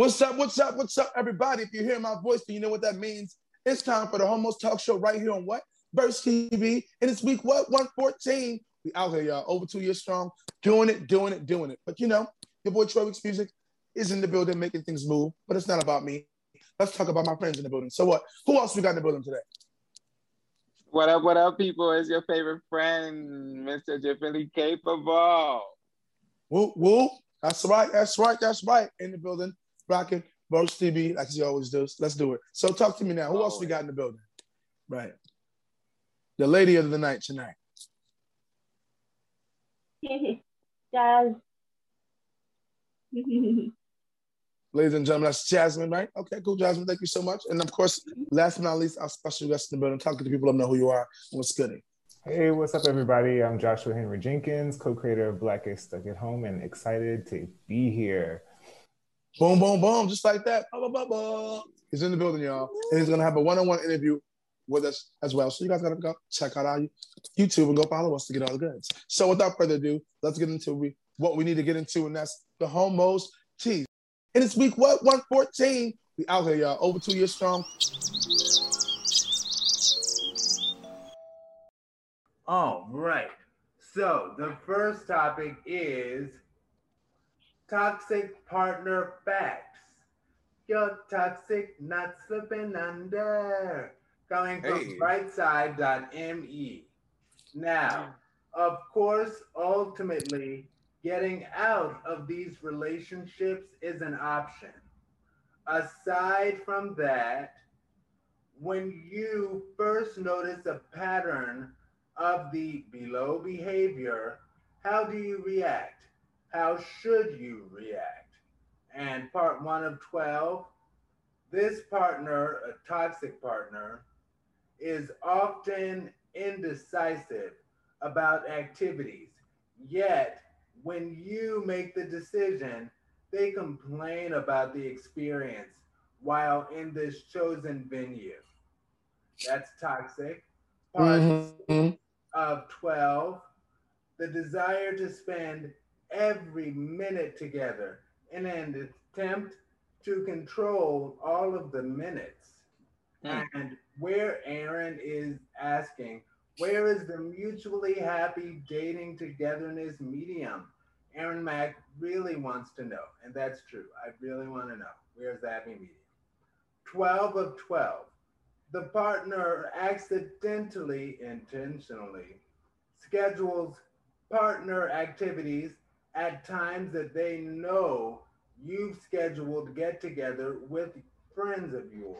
What's up? What's up? What's up, everybody? If you hear my voice, then you know what that means. It's time for the Homos Talk Show right here on what? Burst TV. And it's week what? 114. We out here, y'all. Over two years strong. Doing it, doing it, doing it. But you know, your boy Troy Weeks Music is in the building making things move. But it's not about me. Let's talk about my friends in the building. So what? Who else we got in the building today? What up, what up, people? It's your favorite friend, Mr. Differently Capable. Woo, woo. That's right. That's right. That's right. In the building, rocking Burst TV like he always does. Let's do it. So talk to me now. Who else we got in the building? Right. The lady of the night tonight. Jazz. Ladies and gentlemen, that's Jasmine, right? Okay, cool, Jasmine. Thank you so much. And of course, mm-hmm. last but not least, our special guest in the building. Talk to the people, let them know who you are and what's good. Hey, what's up, everybody? I'm Joshua Henry Jenkins, co creator of Black is Stuck at Home, and excited to be here. Boom, boom, boom, just like that. He's in the building, y'all. And he's to have a one on one interview with us as well. So you guys got to go check out our YouTube and go follow us to get all the goods. So without further ado, let's get into we, what we need to get into, and that's the homos cheese. And it's week what? 114. We out here, y'all. Over two years strong. All right. So the first topic is toxic partner facts. You're toxic, not slipping under. Coming from Hey. brightside.me. Now, of course, ultimately, getting out of these relationships is an option. Aside from that, when you first notice a pattern of the below behavior, how do you react? How should you react? And part one of 12, this partner, a toxic partner, is often indecisive about activities. Yet, when you make the decision, they complain about the experience while in this chosen venue. That's toxic. Part Mhm. of 12, the desire to spend every minute together in an attempt to control all of the minutes. Hmm. And where Aaron is asking, where is the mutually happy dating togetherness medium? Aaron Mack really wants to know, and that's true. I really want to know where's the happy medium. 12 of 12 the partner accidentally, intentionally schedules partner activities at times that they know you've scheduled get together with friends of yours.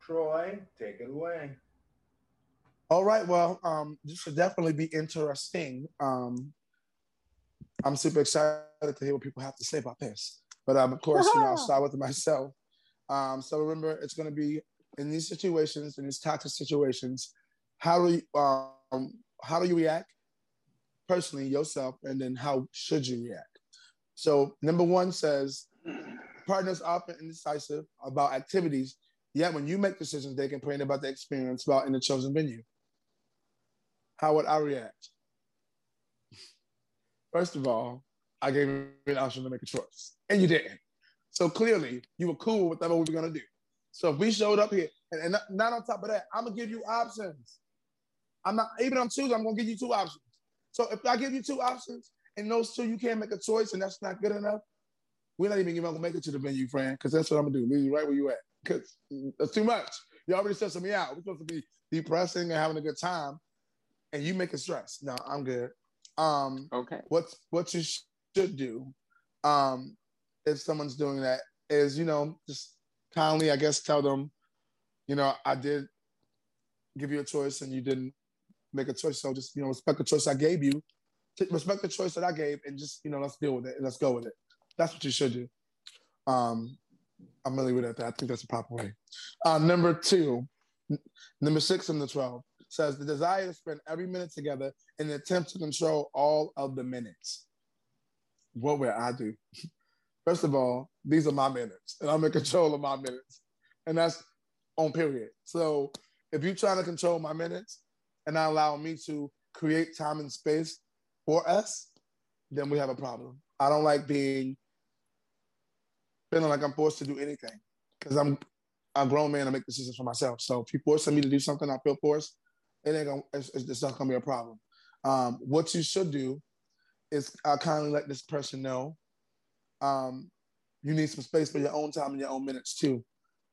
Troy, take it away. All right. Well, um, this should definitely be interesting. Um, I'm super excited to hear what people have to say about this. But um, of course, you know, I'll start with myself. Um, so remember, it's going to be in these situations, in these toxic situations. How do you um, how do you react personally yourself, and then how should you react? So number one says partners often indecisive about activities. Yet when you make decisions, they complain about the experience about in the chosen venue. How would I react? First of all, I gave you an option to make a choice, and you didn't. So clearly, you were cool with whatever we were gonna do. So if we showed up here, and, and not, on top of that, I'm gonna give you options. I'm not even on Tuesday. I'm gonna give you two options. So if I give you two options, and those two you can't make a choice, and that's not good enough, we're not even gonna make it to the venue, friend, because that's what I'm gonna do. Leave you right where you at, because that's too much. You already stressing me out. We're supposed to be depressing and having a good time, and you make it stress. No, I'm good. Um, Okay. what's what you should do um if someone's doing that is you know just kindly i guess tell them you know i did give you a choice and you didn't make a choice. So just you know respect the choice i gave you. Respect the choice that i gave and just you know let's deal with it and let's go with it. That's what you should do. Um i'm really with that. I think that's the proper way. Uh number two n- number six in the 12 says the desire to spend every minute together in an attempt to control all of the minutes. What would I do? First of all, these are my minutes, and I'm in control of my minutes, and that's on period. So if you're trying to control my minutes and not allow me to create time and space for us, then we have a problem. I don't like being feeling like I'm forced to do anything because I'm a grown man. I make decisions for myself. So if you forcing me to do something, I feel forced. It ain't gonna. It's, it's not gonna be a problem. Um, what you should do is uh, kindly let this person know um, you need some space for your own time and your own minutes too.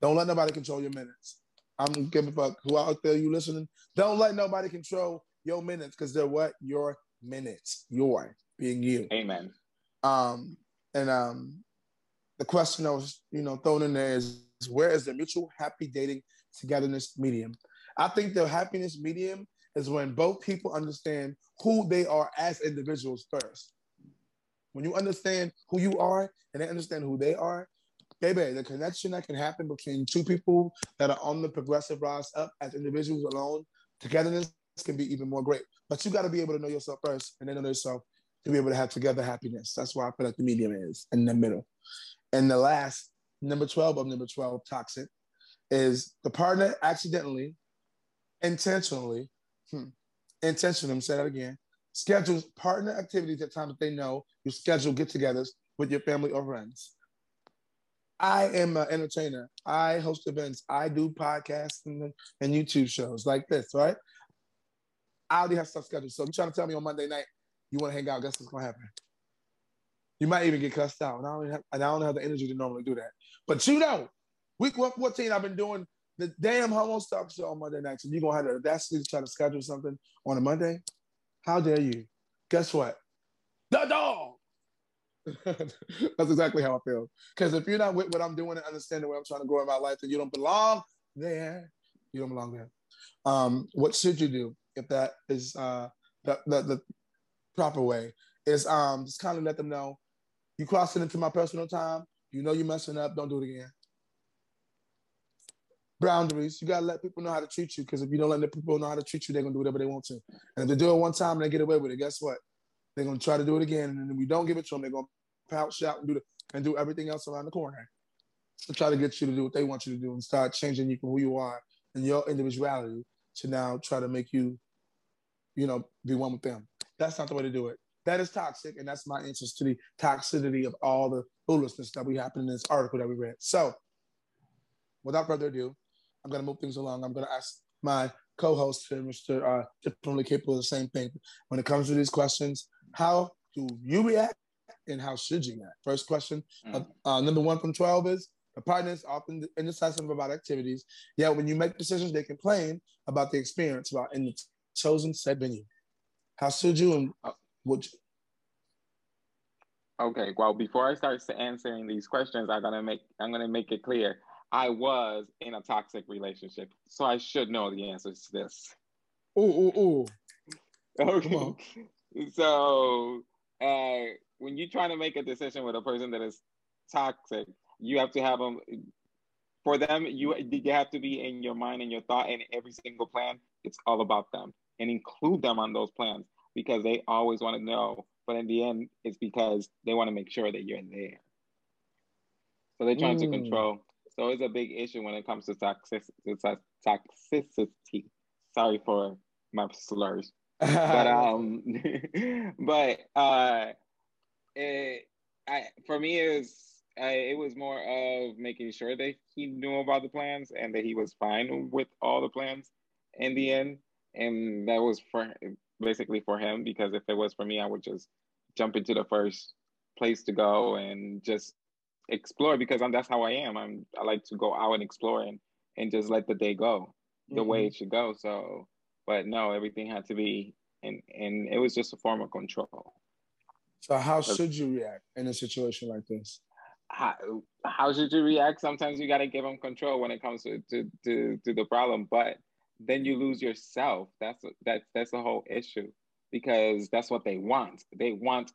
Don't let nobody control your minutes. I'm giving a fuck who out there you listening. Don't let nobody control your minutes because they're what your minutes. Your being you. Amen. Um, and um, the question I was, you know, thrown in there is, where is the mutual happy dating togetherness medium? I think the happiness medium is when both people understand who they are as individuals first. When you understand who you are and they understand who they are, baby, the connection that can happen between two people that are on the progressive rise up as individuals alone, togetherness can be even more great. But you got to be able to know yourself first and then know yourself to be able to have together happiness. That's why I feel like the medium is in the middle. And the last, number 12 of number 12, toxic, is the partner accidentally, intentionally, hmm, intentionally, I'm say that again, schedules partner activities at times that they know you schedule get togethers with your family or friends. I am an entertainer. I host events. I do podcasts and, and YouTube shows like this, right? I already have stuff scheduled. So you're trying to tell me on Monday night you want to hang out, guess what's gonna happen? You might even get cussed out. And I don't have, I don't have the energy to normally do that. But you know, week 114, I've been doing the damn Homo stuff show on Monday nights, and you're gonna have the audacity to try to schedule something on a Monday? How dare you? Guess what? The dog. That's exactly how I feel. Because if you're not with what I'm doing and understanding where I'm trying to grow in my life, then you don't belong there. You don't belong there. Um, what should you do if that is uh, the, the, the proper way? Is um, just kind of let them know you crossing into my personal time. You know you're messing up. Don't do it again. Boundaries. You gotta let people know how to treat you. Because if you don't let the people know how to treat you, they're gonna do whatever they want to. And if they do it one time and they get away with it, guess what? They're gonna try to do it again. And if we don't give it to them, they're gonna pout, shout, and do the, and do everything else around the corner to try to get you to do what they want you to do and start changing you from who you are and your individuality to now try to make you, you know, be one with them. That's not the way to do it. That is toxic, and that's my answer to the toxicity of all the foolishness that we happen in this article that we read. So, without further ado, I'm going to move things along. I'm going to ask my co-host here, Mr. Uh, differently capable of the same thing. When it comes to these questions, how do you react and how should you? First question, uh, uh, number one from 12 is, the partner is often indecisive about activities, yet when you make decisions, they complain about the experience about in the chosen said venue. How should you and uh, would you? Okay, well, before I start answering these questions, I'm gonna make I'm gonna make it clear. I was in a toxic relationship, so I should know the answers to this. Ooh, ooh, ooh. Okay. So, uh, when you're trying to make a decision with a person that is toxic, you have to have them. For them, you you have to be in your mind and your thought in every single plan. It's all about them, and include them on those plans because they always want to know. But in the end, it's because they want to make sure that you're there. So they're trying mm. to control. So it's a big issue when it comes to toxicity. toxicity. Sorry for my slurs, but um, but uh, it, I for me is it was more of making sure that he knew about the plans and that he was fine with all the plans in the end, and that was for basically for him because if it was for me, I would just jump into the first place to go and just explore because I'm, that's how I am. I'm I like to go out and explore and and just let the day go the mm-hmm. way it should go. So, but no, everything had to be and and it was just a form of control. So how should you react in a situation like this? How, how should you react? Sometimes you got to give them control when it comes to, to, to, to the problem, but then you lose yourself. That's that's that's the whole issue because that's what they want. They want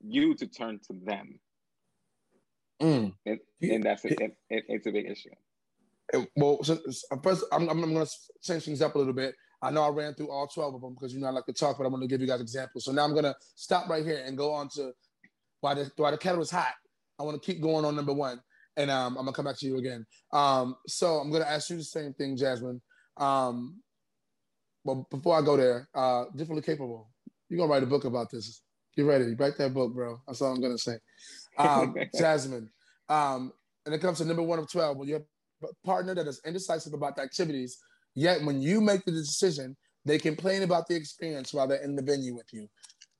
you to turn to them, mm. and, and, that's a, it, it, it's a big issue. Well, so, first, I'm, I'm going to change things up a little bit. I know I ran through all 12 of them because you know I like to talk, but I'm going to give you guys examples. So now I'm going to stop right here and go on to why the, why the kettle is hot. I want to keep going on number one, and um, I'm going to come back to you again. Um, so I'm going to ask you the same thing, Jasmine. Um, well, before I go there, uh, differently capable. You're gonna write a book about this. Get ready, write that book, bro. That's all I'm gonna say. Um, Jasmine, Um, and it comes to number one of 12, when you have a partner that is indecisive about the activities, yet when you make the decision, they complain about the experience while they're in the venue with you.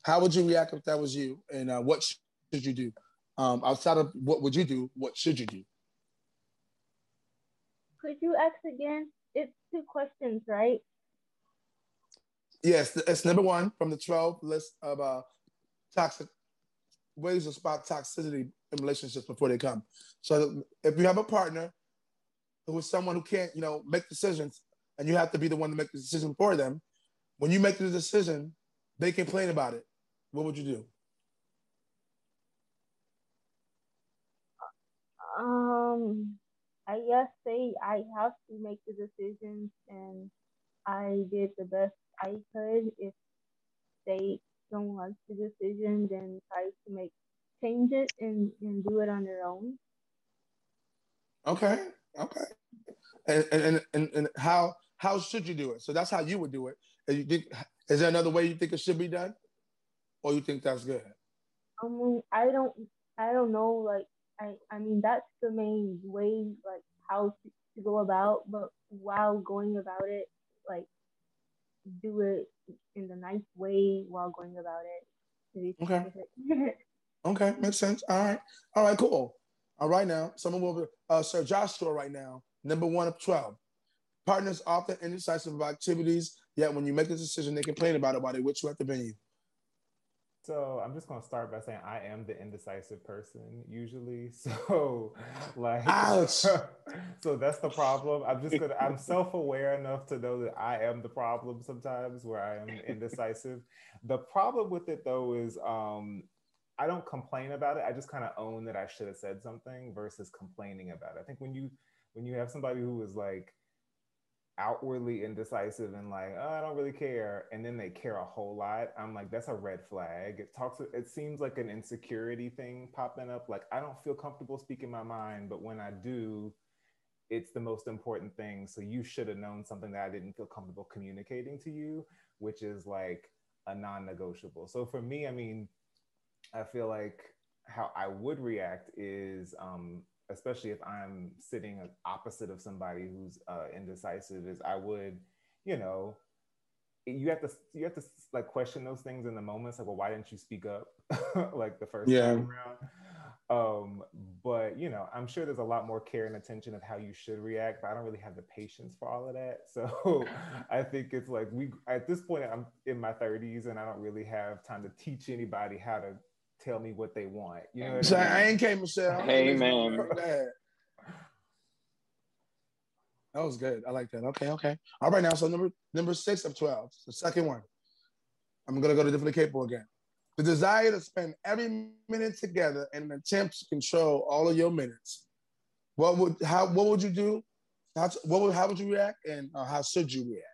How would you react if that was you? And uh, what should you do? Um, outside of what would you do, what should you do? Could you ask again? It's two questions, right? Yes, it's number one from the 12 list of uh, toxic ways to spot toxicity in relationships before they come. So if you have a partner who is someone who can't, you know, make decisions and you have to be the one to make the decision for them, when you make the decision, they complain about it. What would you do? Um, I guess say I have to make the decisions and I did the best I could. If they don't like the decision, then try to make change it and, and do it on their own. Okay. Okay. And and, and and how how should you do it? So that's how you would do it. And you think is there another way you think it should be done? Or you think that's good? I mean, I don't I don't know like I I mean that's the main way like how to, to go about, but while going about it, like do it in the nice way while going about it. Okay. okay, makes sense. All right. All right, cool. All right now, someone will uh Sir Joshua right now, number one of 12. Partners often indecisive about activities, yet when you make a decision, they complain about it while they with you at the venue. So I'm just gonna start by saying I am the indecisive person usually. So like Ouch. so that's the problem. I'm just gonna I'm self-aware enough to know that I am the problem sometimes where I am indecisive. the problem with it though is um I don't complain about it. I just kind of own that I should have said something versus complaining about it. I think when you when you have somebody who is like outwardly indecisive and like oh, I don't really care, and then they care a whole lot. I'm like that's a red flag. It talks. It seems like an insecurity thing popping up. Like I don't feel comfortable speaking my mind, but when I do, it's the most important thing. So you should have known something that I didn't feel comfortable communicating to you, which is like a non-negotiable. So for me, I mean, I feel like how I would react is um, especially if I'm sitting opposite of somebody who's uh, indecisive, is I would, you know, you have to you have to like question those things in the moments like well why didn't you speak up like the first Yeah. time around um but you know i'm sure there's a lot more care and attention of how you should react but i don't really have the patience for all of that so i think it's like we at this point i'm in my 30s and i don't really have time to teach anybody how to tell me what they want you know what So I mean? I ain't K Michelle. Hey, man. That was good. I like that. Okay, okay. All right now. So number number six of 12, the second one. I'm gonna go to different capo again. The desire to spend every minute together in an attempt to control all of your minutes. What would how what would you do? How what would how would you react and uh, how should you react?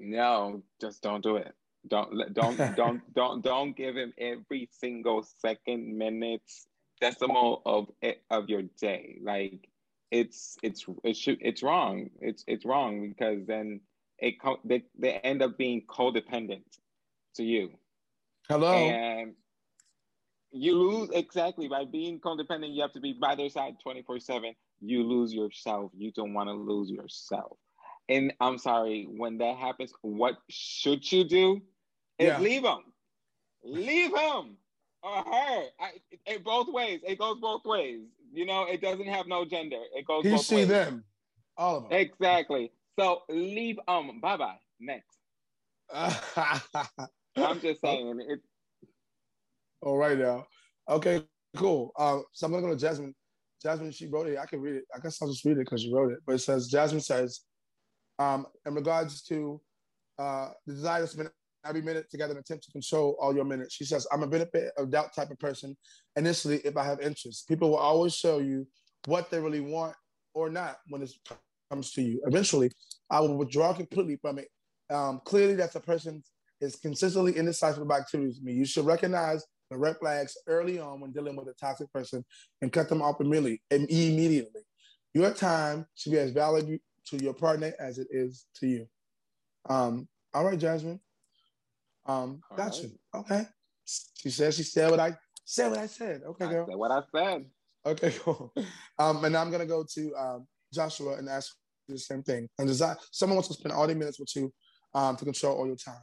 No, just don't do it. Don't don't don't don't don't give him every single second, minutes, decimal of of your day. Like it's it's it should it's wrong. It's it's wrong because then it co- they they end up being codependent to you, Hello. and you lose exactly by being codependent. You have to be by their side twenty four seven. You lose yourself. You don't want to lose yourself. And I'm sorry, when that happens, what should you do? Is Yeah. leave him. Leave him or her. I, it, it both ways. It goes both ways. You know, it doesn't have no gender. It goes he, both she, ways. them. All of them. Exactly. So leave um. Bye bye. Next. I'm just saying it. All right now. Okay, cool. Uh, so I'm gonna go to Jasmine. Jasmine, she wrote it. I can read it. I guess I'll just read it because she wrote it. But it says, Jasmine says, um, in regards to uh, the desire to spend every minute together and attempt to control all your minutes. She says, I'm a benefit of doubt type of person. Initially, if I have interest, people will always show you what they really want or not when it comes to you. Eventually, I will withdraw completely from it. Um, clearly, that's a person is consistently indecisive about activities with me. You should recognize the red flags early on when dealing with a toxic person and cut them off immediately. and immediately. Your time should be as valuable to your partner as it is to you. Um, all right, Jasmine. Um, All got right. you. Okay. She said she said what I said what I said. Okay, I girl. said what I said. Okay, cool. Um, and I'm gonna go to um, Joshua and ask the same thing. And does that someone wants to spend all the minutes with you um, to control all your time?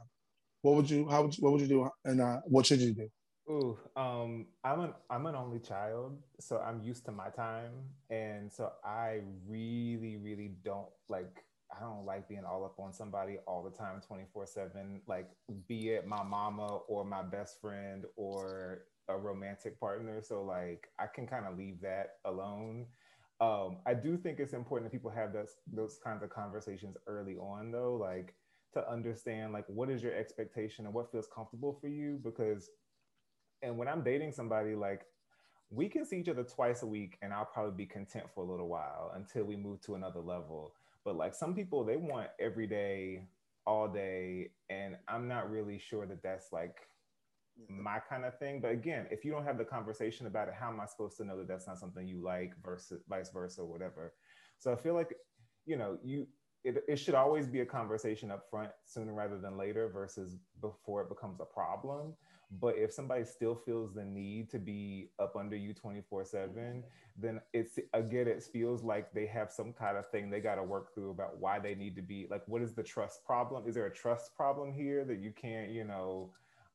What would you? How would you, what would you do? And uh, what should you do? Ooh, um, I'm an I'm an only child, so I'm used to my time, and so I really, really don't like. I don't like being all up on somebody all the time, twenty four seven. Like, be it my mama or my best friend or a romantic partner. So like, I can kind of leave that alone. Um, I do think it's important that people have those those kinds of conversations early on, though, like to understand like what is your expectation and what feels comfortable for you, because and when I'm dating somebody, like we can see each other twice a week and I'll probably be content for a little while until we move to another level. But like some people, they want every day, all day. And I'm not really sure that that's like my kind of thing. But again, if you don't have the conversation about it, how am I supposed to know that that's not something you like versus vice versa, whatever? So I feel like, you know, you, it, it should always be a conversation up front sooner rather than later versus before it becomes a problem but if somebody still feels the need to be up under you 24 7, then it's again, it feels like they have some kind of thing they got to work through about why they need to be like, what is the trust problem? Is there a trust problem here that you can't, you know,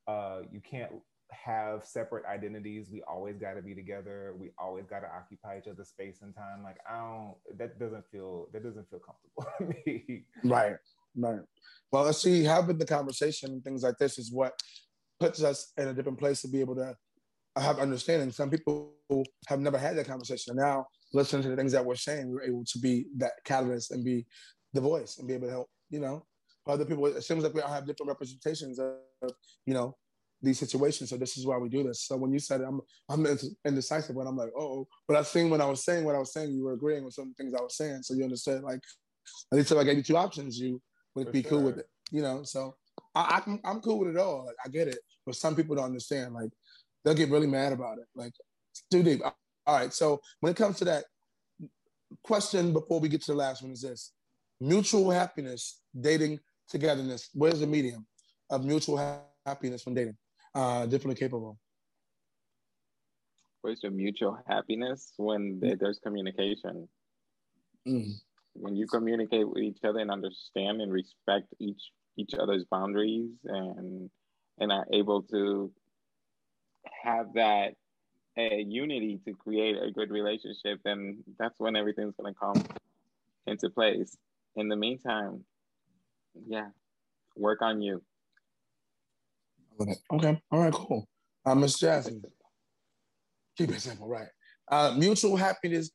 uh, you can't have separate identities. We always got to be together. We always got to occupy each other's space and time. Like I don't. That doesn't feel. That doesn't feel comfortable to me. Right. Right. Well, let's see. Having the conversation and things like this is what puts us in a different place to be able to uh, have understanding. Some people have never had that conversation. And now, listening to the things that we're saying, we're able to be that catalyst and be the voice and be able to help, you know, other people. It seems like we all have different representations of, you know, these situations. So this is why we do this. So when you said it, I'm I'm indecisive when I'm like, oh, but I think when I was saying what I was saying, you were agreeing with some things I was saying. So you understood like at least if I gave you two options, you would For be sure. cool with it. You know, so I, I I'm cool with it all. Like I get it. But some people don't understand. Like they'll get really mad about it. Like it's too deep. All right. So when it comes to that question before we get to the last one is this mutual happiness, dating, togetherness. Where's the medium of mutual ha- happiness when dating? Uh, differently capable. Where's the mutual happiness when there's communication? Mm. When you communicate with each other and understand and respect each each other's boundaries and and are able to have that uh, unity to create a good relationship, then that's when everything's going to come into place. In the meantime, yeah, work on you. Okay. All right. Cool. Uh, Miss Jasmine, keep it simple, right? Uh, mutual happiness,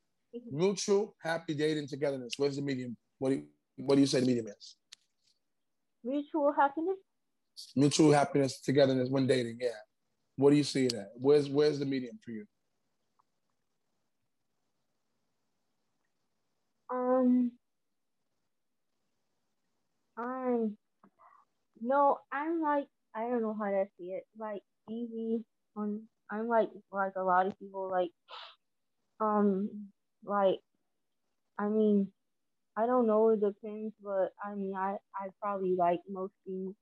mutual happy dating togetherness. Where's the medium? What do you, what do you say the medium is? Mutual happiness mutual happiness, togetherness when dating. Yeah. What do you see in that? Where's where's the medium for you? Um, I'm no, I'm like I don't know how to see it. Like easy on I'm like like a lot of people like um like I mean I don't know it depends but I mean I I probably like most things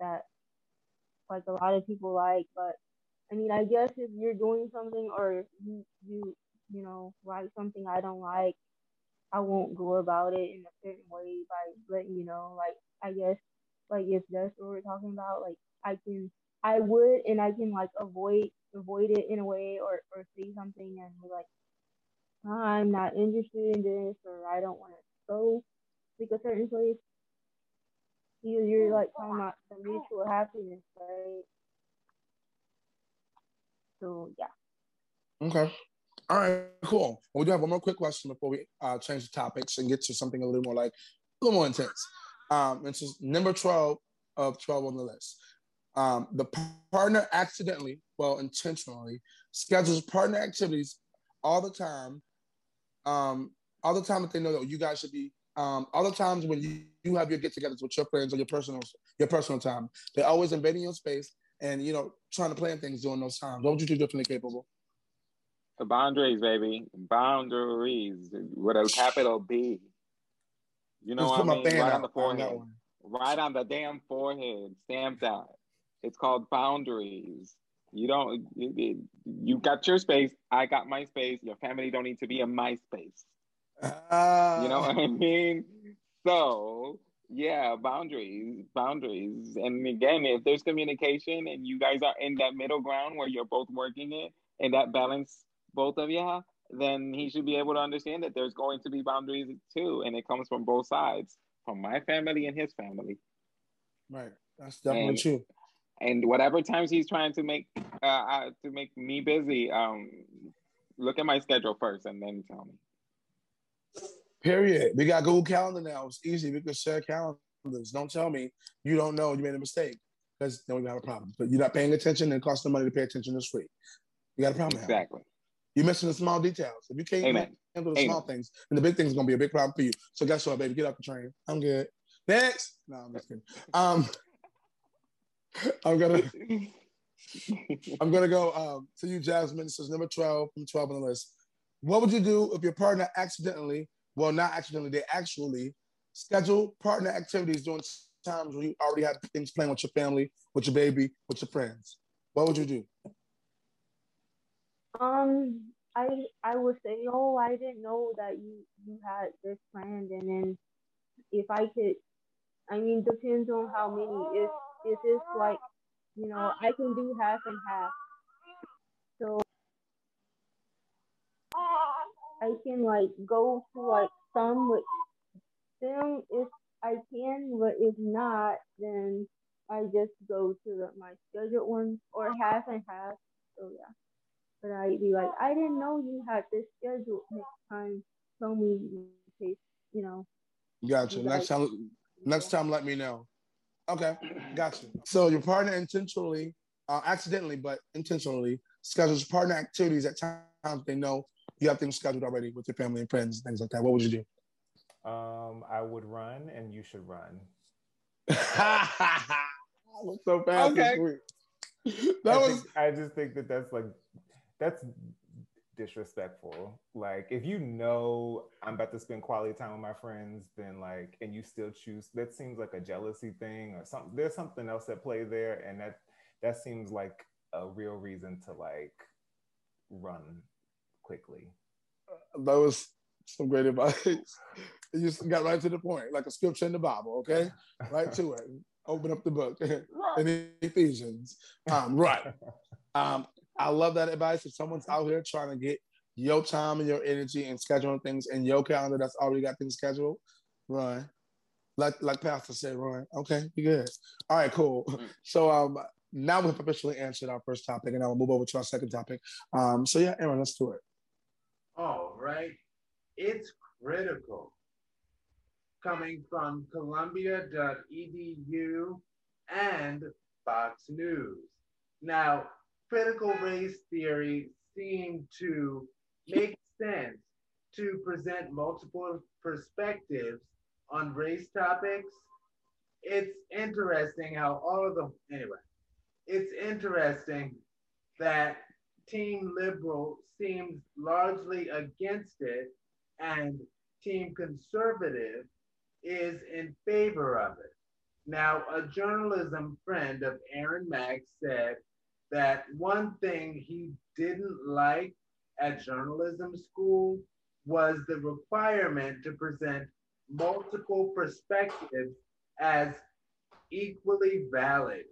that like a lot of people like. But I mean, I guess if you're doing something or you you you know like something I don't like, I won't go about it in a certain way by letting you know. Like I guess like if that's what we're talking about, like I can I would and I can like avoid avoid it in a way or or say something and be like ah, I'm not interested in this or I don't want to go a certain place you you're like talking about the mutual happiness, right? So yeah. Okay. All right, cool. Well, we do have one more quick question before we uh, change the topics and get to something a little more like a little more intense. Um, it's just number 12 of 12 on the list. Um, the partner accidentally, well, intentionally, schedules partner activities all the time, um, all the time that they know that you guys should be um, other times when you, you have your get-togethers with your friends or your personal your personal time, they're always invading your space and you know trying to plan things during those times. What would you do differently capable? The boundaries, baby, boundaries with a capital B. You know what I mean? Right on the forehead, on right on the damn forehead, stamped out. It's called boundaries. You don't. You got your space. I got my space. Your family don't need to be in my space. Uh, you know what I mean? So yeah, boundaries, boundaries. And again, if there's communication and you guys are in that middle ground where you're both working it and that balance both of you, then he should be able to understand that there's going to be boundaries too, and it comes from both sides, from my family and his family. Right. That's definitely and, true. And whatever times he's trying to make uh, uh, to make me busy, um, look at my schedule first and then tell me. Period. We got Google Calendar now. It's easy. We can share calendars. Don't tell me you don't know you made a mistake because then we have a problem. But you're not paying attention and it costs the money to pay attention this week. You got a problem. Exactly. You're missing the small details. If you can't Amen. handle the Amen. small things, then the big things gonna be a big problem for you. So guess what, baby? Get off the train. I'm good. Next. No, I'm just kidding. Um, I'm gonna I'm gonna go um, to you, Jasmine. This is number 12 from 12 on the list. What would you do if your partner accidentally, well, not accidentally, they actually schedule partner activities during times when you already have things planned with your family, with your baby, with your friends? What would you do? Um, I I would say, oh, I didn't know that you you had this planned, and then if I could, I mean, depends on how many. If if it's like, you know, I can do half and half. So I can like go to like some with them if I can, but if not, then I just go to the, my scheduled ones or half and half. So yeah. But I'd be like, I didn't know you had this scheduled next time. Tell me in case, you know. Gotcha. Next time next time let me know. Okay, gotcha. So your partner intentionally, uh, accidentally, but intentionally schedules partner activities at times they know you have things scheduled already with your family and friends, things like that. What would you do? Um, I would run, and you should run. so fast. Okay. That I was. Think, I just think that that's like that's disrespectful. Like if you know I'm about to spend quality time with my friends, then like and you still choose that seems like a jealousy thing or something. There's something else at play there, and that that seems like a real reason to like run quickly. That was some great advice. you just got right to the point, like a scripture in the Bible. Okay, right to it. Open up the book in Ephesians. Um, right. Um, I love that advice. If someone's out here trying to get your time and your energy and scheduling things in your calendar that's already got things scheduled, run. Like like Pastor said, run. Okay, you good. All right, cool. Mm. So um now we've officially answered our first topic and now we'll move over to our second topic. Um, so yeah, Aaron, let's do it. All right. It's critical. Coming from Columbia.edu and Fox News. Now, critical race theory seemed to make sense to present multiple perspectives on race topics. It's interesting how all of the, anyway, it's interesting that Team Liberal seems largely against it and Team Conservative is in favor of it. Now, a journalism friend of Aaron Mack said that one thing he didn't like at journalism school was the requirement to present multiple perspectives as equally valid,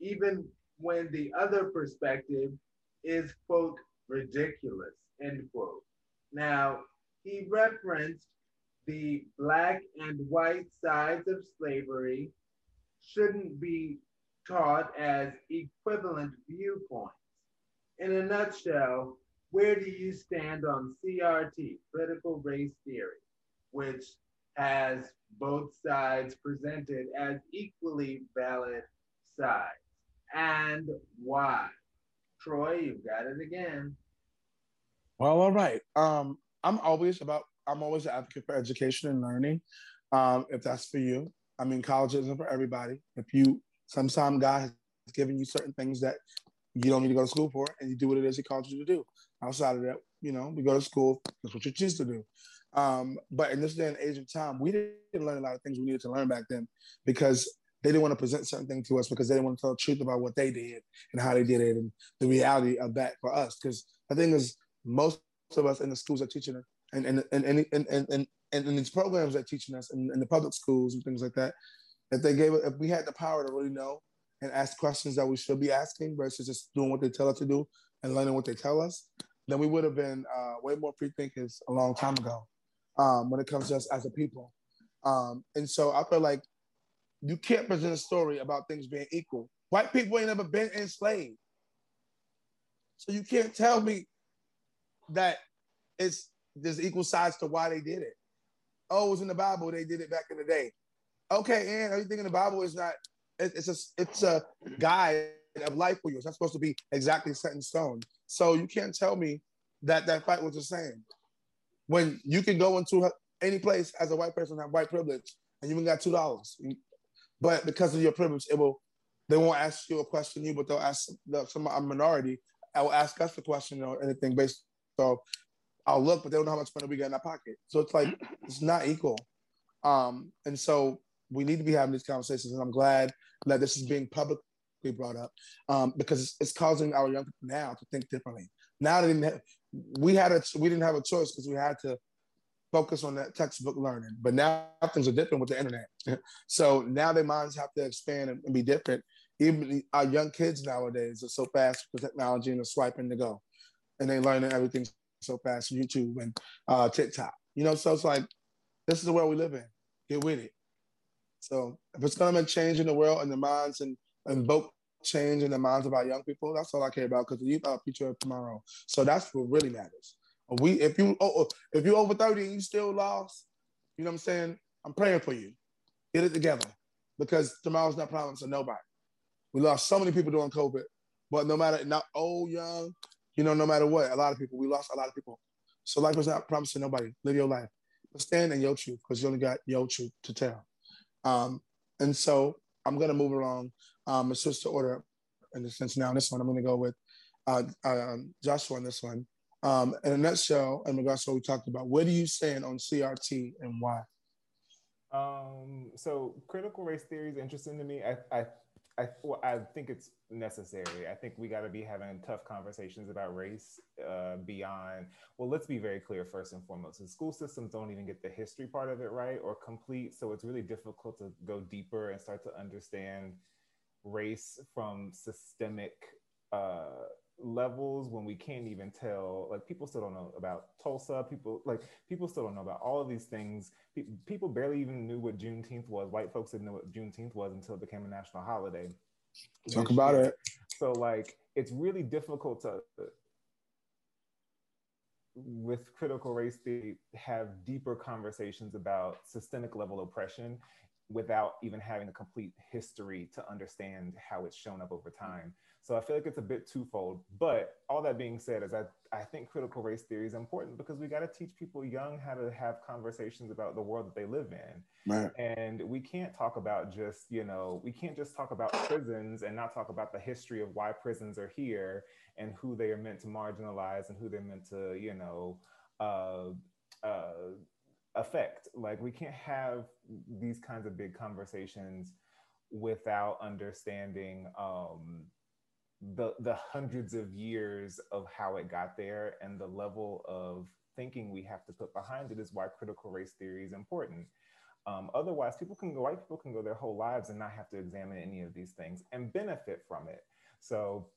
even when the other perspective is, quote, ridiculous, end quote. Now, he referenced the black and white sides of slavery shouldn't be taught as equivalent viewpoints. In a nutshell, where do you stand on CRT, critical race theory, which has both sides presented as equally valid sides, and why? Troy, you've got it again. Well, all right. Um, I'm always about. I'm always an advocate for education and learning. Um, if that's for you, I mean, college isn't for everybody. If you Sometimes God has given you certain things that you don't need to go to school for, and you do what it is He called you to do. Outside of that, you know, we go to school. That's what you choose to do. Um, but in this day and age of time, we didn't learn a lot of things we needed to learn back then because they didn't want to present certain things to us because they didn't want to tell the truth about what they did and how they did it and the reality of that for us. Because the thing is, most of us in the schools are teaching and and and and and and, and, and, and these programs that teaching us in, in the public schools and things like that, if they gave if we had the power to really know and ask questions that we should be asking versus just doing what they tell us to do and learning what they tell us, then we would have been uh, way more free thinkers a long time ago um, when it comes to us as a people. Um, and so I feel like you can't present a story about things being equal. White people ain't never been enslaved. So you can't tell me that it's there's equal sides to why they did it. Oh, it was in the Bible, they did it back in the day. Okay, and everything in the Bible is not it's a it's a guide of life for you. It's not supposed to be exactly set in stone. So you can't tell me that that fight was the same. When you can go into any place as a white person have white privilege and you even got two dollars, but because of your privilege, it will they won't ask you a question you, but they'll ask the, some a minority. I will ask us the question or anything based. So I'll look, but they don't know how much money we got in our pocket. So it's like it's not equal. Um, and so we need to be having these conversations, and I'm glad that this is being publicly brought up um, because it's, it's, causing our young people now to think differently. Now they didn't have, we had a we didn't have a choice because we had to focus on that textbook learning. But now things are different with the internet. so now their minds have to expand and, be different. Even our young kids nowadays are so fast with technology and the swiping to go, and they learning everything so fast from YouTube and uh, TikTok. You know, so it's like this is the world we live in. Get with it. So if it's gonna make change in the world and the minds and invoke change in the minds of our young people, that's all I care about because the youth are future of tomorrow. So that's what really matters. We if you oh, oh, if you over 30 and you still lost, you know what I'm saying? I'm praying for you. Get it together. Because tomorrow's not promised to nobody. We lost so many people during COVID, but no matter not old, young, you know, no matter what, a lot of people, we lost a lot of people. So life was not promised to nobody. Live your life. But stand in your truth because you only got your truth to tell. Um, and so I'm to move along um, switch to order in the sense now. This one, I'm to go with uh, uh, Joshua on this one. Um, in a nutshell, in regards to what we talked about, where do you stand on CRT and why? Um, so critical race theory is interesting to me. I, I I, well, I think it's necessary. I think we got to be having tough conversations about race uh, beyond. Well, let's be very clear first and foremost. The school systems don't even get the history part of it right or complete, so it's really difficult to go deeper and start to understand race from systemic uh, levels when we can't even tell like people still don't know about tulsa people like people still don't know about all of these things. People barely even knew what juneteenth was. White folks didn't know what juneteenth was until it became a national holiday. Talk about it. So like it's really difficult to with critical race theory have deeper conversations about systemic level oppression without even having a complete history to understand how it's shown up over time so I feel like it's a bit twofold. But all that being said, is I, I think critical race theory is important because we got to teach people young how to have conversations about the world that they live in. Right. And we can't talk about just, you know, we can't just talk about prisons and not talk about the history of why prisons are here and who they are meant to marginalize and who they're meant to, you know, uh, uh, affect. Like we can't have these kinds of big conversations without understanding um, the the hundreds of years of how it got there and the level of thinking we have to put behind it is why critical race theory is important. Um, otherwise, people can go, white people can go their whole lives and not have to examine any of these things and benefit from it. So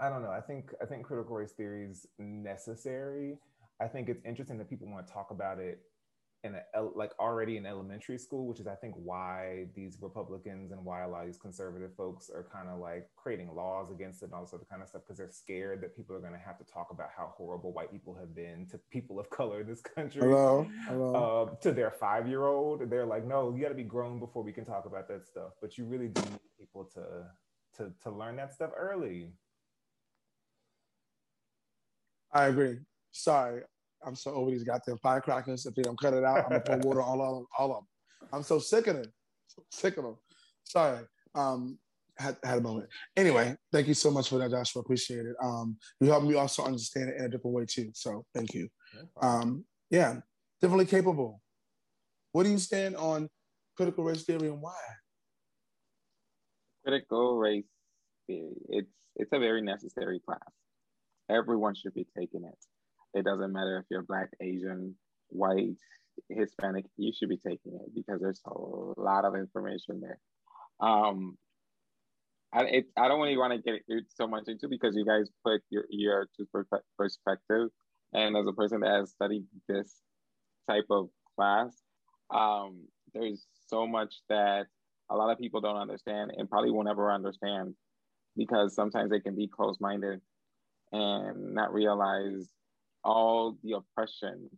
I don't know. I think I think critical race theory is necessary. I think it's interesting that people want to talk about it in a, like already in elementary school, which is I think why these Republicans and why a lot of these conservative folks are kind of like creating laws against it and all this other kind of stuff because they're scared that people are going to have to talk about how horrible white people have been to people of color in this country. Hello, hello. Uh, to their five year old, they're like, no, you got to be grown before we can talk about that stuff. But you really do need people to to to learn that stuff early. I agree. Sorry, I'm so over these goddamn firecrackers. If they don't cut it out, I'm gonna pour water on all of, all of them. I'm so sick of them. So sick of them. Sorry. Um, had, had a moment. Anyway, thank you so much for that, Joshua. Appreciate it. Um, you helped me also understand it in a different way too. So thank you. Um, yeah, differently capable. What do you stand on critical race theory and why? Critical race theory. It's it's a very necessary class. Everyone should be taking it. It doesn't matter if you're black, Asian, white, Hispanic, you should be taking it because there's a lot of information there. Um, I, it, I don't really want to get so much into because you guys put your, your perspective. And as a person that has studied this type of class, um, there's so much that a lot of people don't understand and probably won't ever understand because sometimes they can be closed minded and not realize all the oppression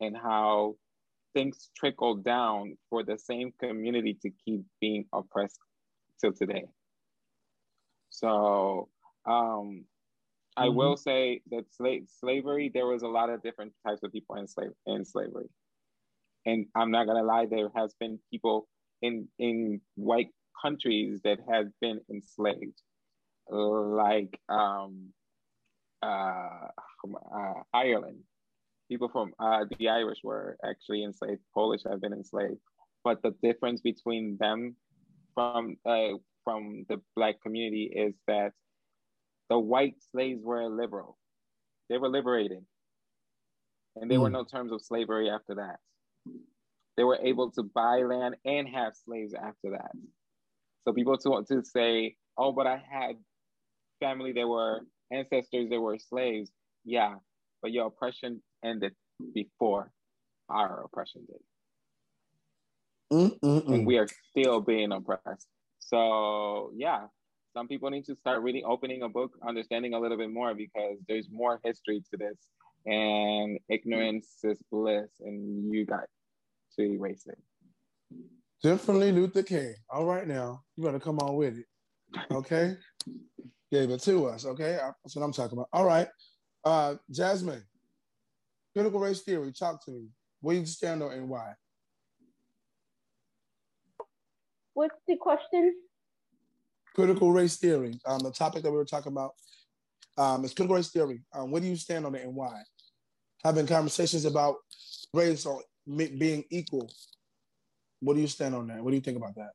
and how things trickle down for the same community to keep being oppressed till today. So um, I mm-hmm. will say that slave slavery, there was a lot of different types of people in slave in slavery. And I'm not gonna lie, there has been people in in white countries that have been enslaved, like um, uh, uh, Ireland. People from uh, the Irish were actually enslaved. Polish have been enslaved, but the difference between them from uh, from the black community is that the white slaves were liberal. They were liberated. And there mm. were hmm. no terms of slavery after that. They were able to buy land and have slaves after that. So people to, to say, oh, but I had family that were ancestors that were slaves. Yeah, but your oppression ended before our oppression did. Mm-mm-mm. And we mm. are still being oppressed. So yeah, some people need to start reading, opening a book, understanding a little bit more because there's more history to this, and ignorance is bliss, and you got to erase it. Definitely Luther King. All right, now you better come on with it. Okay, gave it to us. Okay, that's what I'm talking about. All right, uh, Jasmine, critical race theory. Talk to me. Where do you stand on and why? What's the question? Critical race theory. Um, the topic that we were talking about um, is critical race theory. Um, where do you stand on it and why? Having conversations about race or being equal. What do you stand on that? What do you think about that?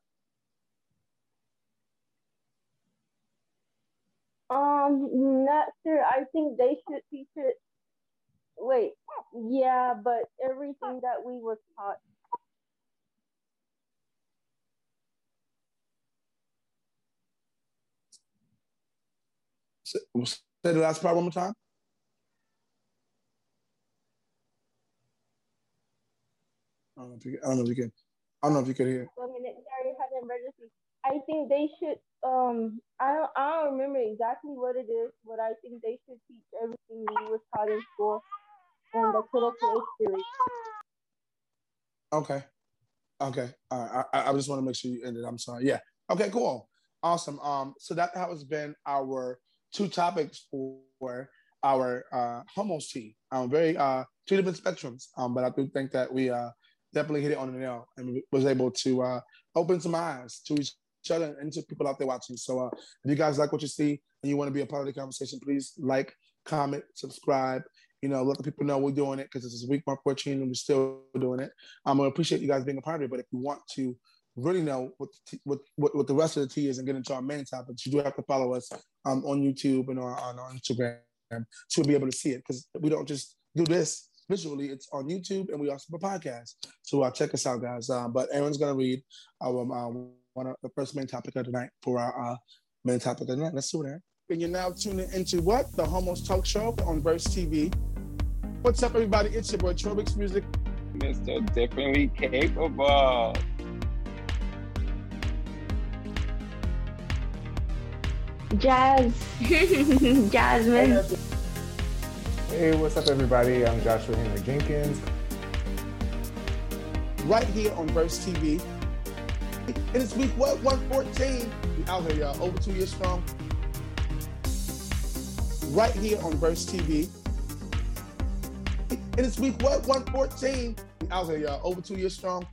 Um, not sure. I think they should teach it. Wait, yeah, but everything that we were taught Say the last part one more time. I don't know if you, I don't know if you can. I don't know if you could hear. One minute, sorry, had an emergency. I think they should. Um, I don't. I don't remember exactly what it is, but I think they should teach everything we was taught in school and the critical theory. Okay. Okay. All right. I, I just want to make sure you ended. I'm sorry. Yeah. Okay. Cool. Awesome. Um. So that has been our two topics for our uh, hummus tea. Um, very uh, two different spectrums, um, but I do think that we uh, definitely hit it on the nail and was able to uh, open some eyes to each other and to people out there watching. So uh, if you guys like what you see and you want to be a part of the conversation, please like, comment, subscribe. You know, let the people know we're doing it because this is week mark 14 and we're still doing it. Um, I appreciate you guys being a part of it. But if you want to really know what, the, what, what, what the rest of the tea is and get into our main topics, you do have to follow us um, on YouTube and on, on Instagram to be able to see it because we don't just do this visually. It's on YouTube and we also have a podcast. So uh, check us out, guys. Uh, but Aaron's gonna read our uh, one of the first main topic of the night for our uh, main topic of the night. Let's do that. And you're now tuning into what the Homos Talk Show on Verse TV. What's up, everybody? It's your boy Trobix Music, Mr. Differently Capable. Jazz. Jasmine. Hey, what's up, everybody? I'm Joshua Henry Jenkins. Right here on Verse TV. And it's week what? 114. We out here, y'all. Over two years strong. Right here on Verse TV. And it's week what? 114. We out here, y'all. Over two years strong.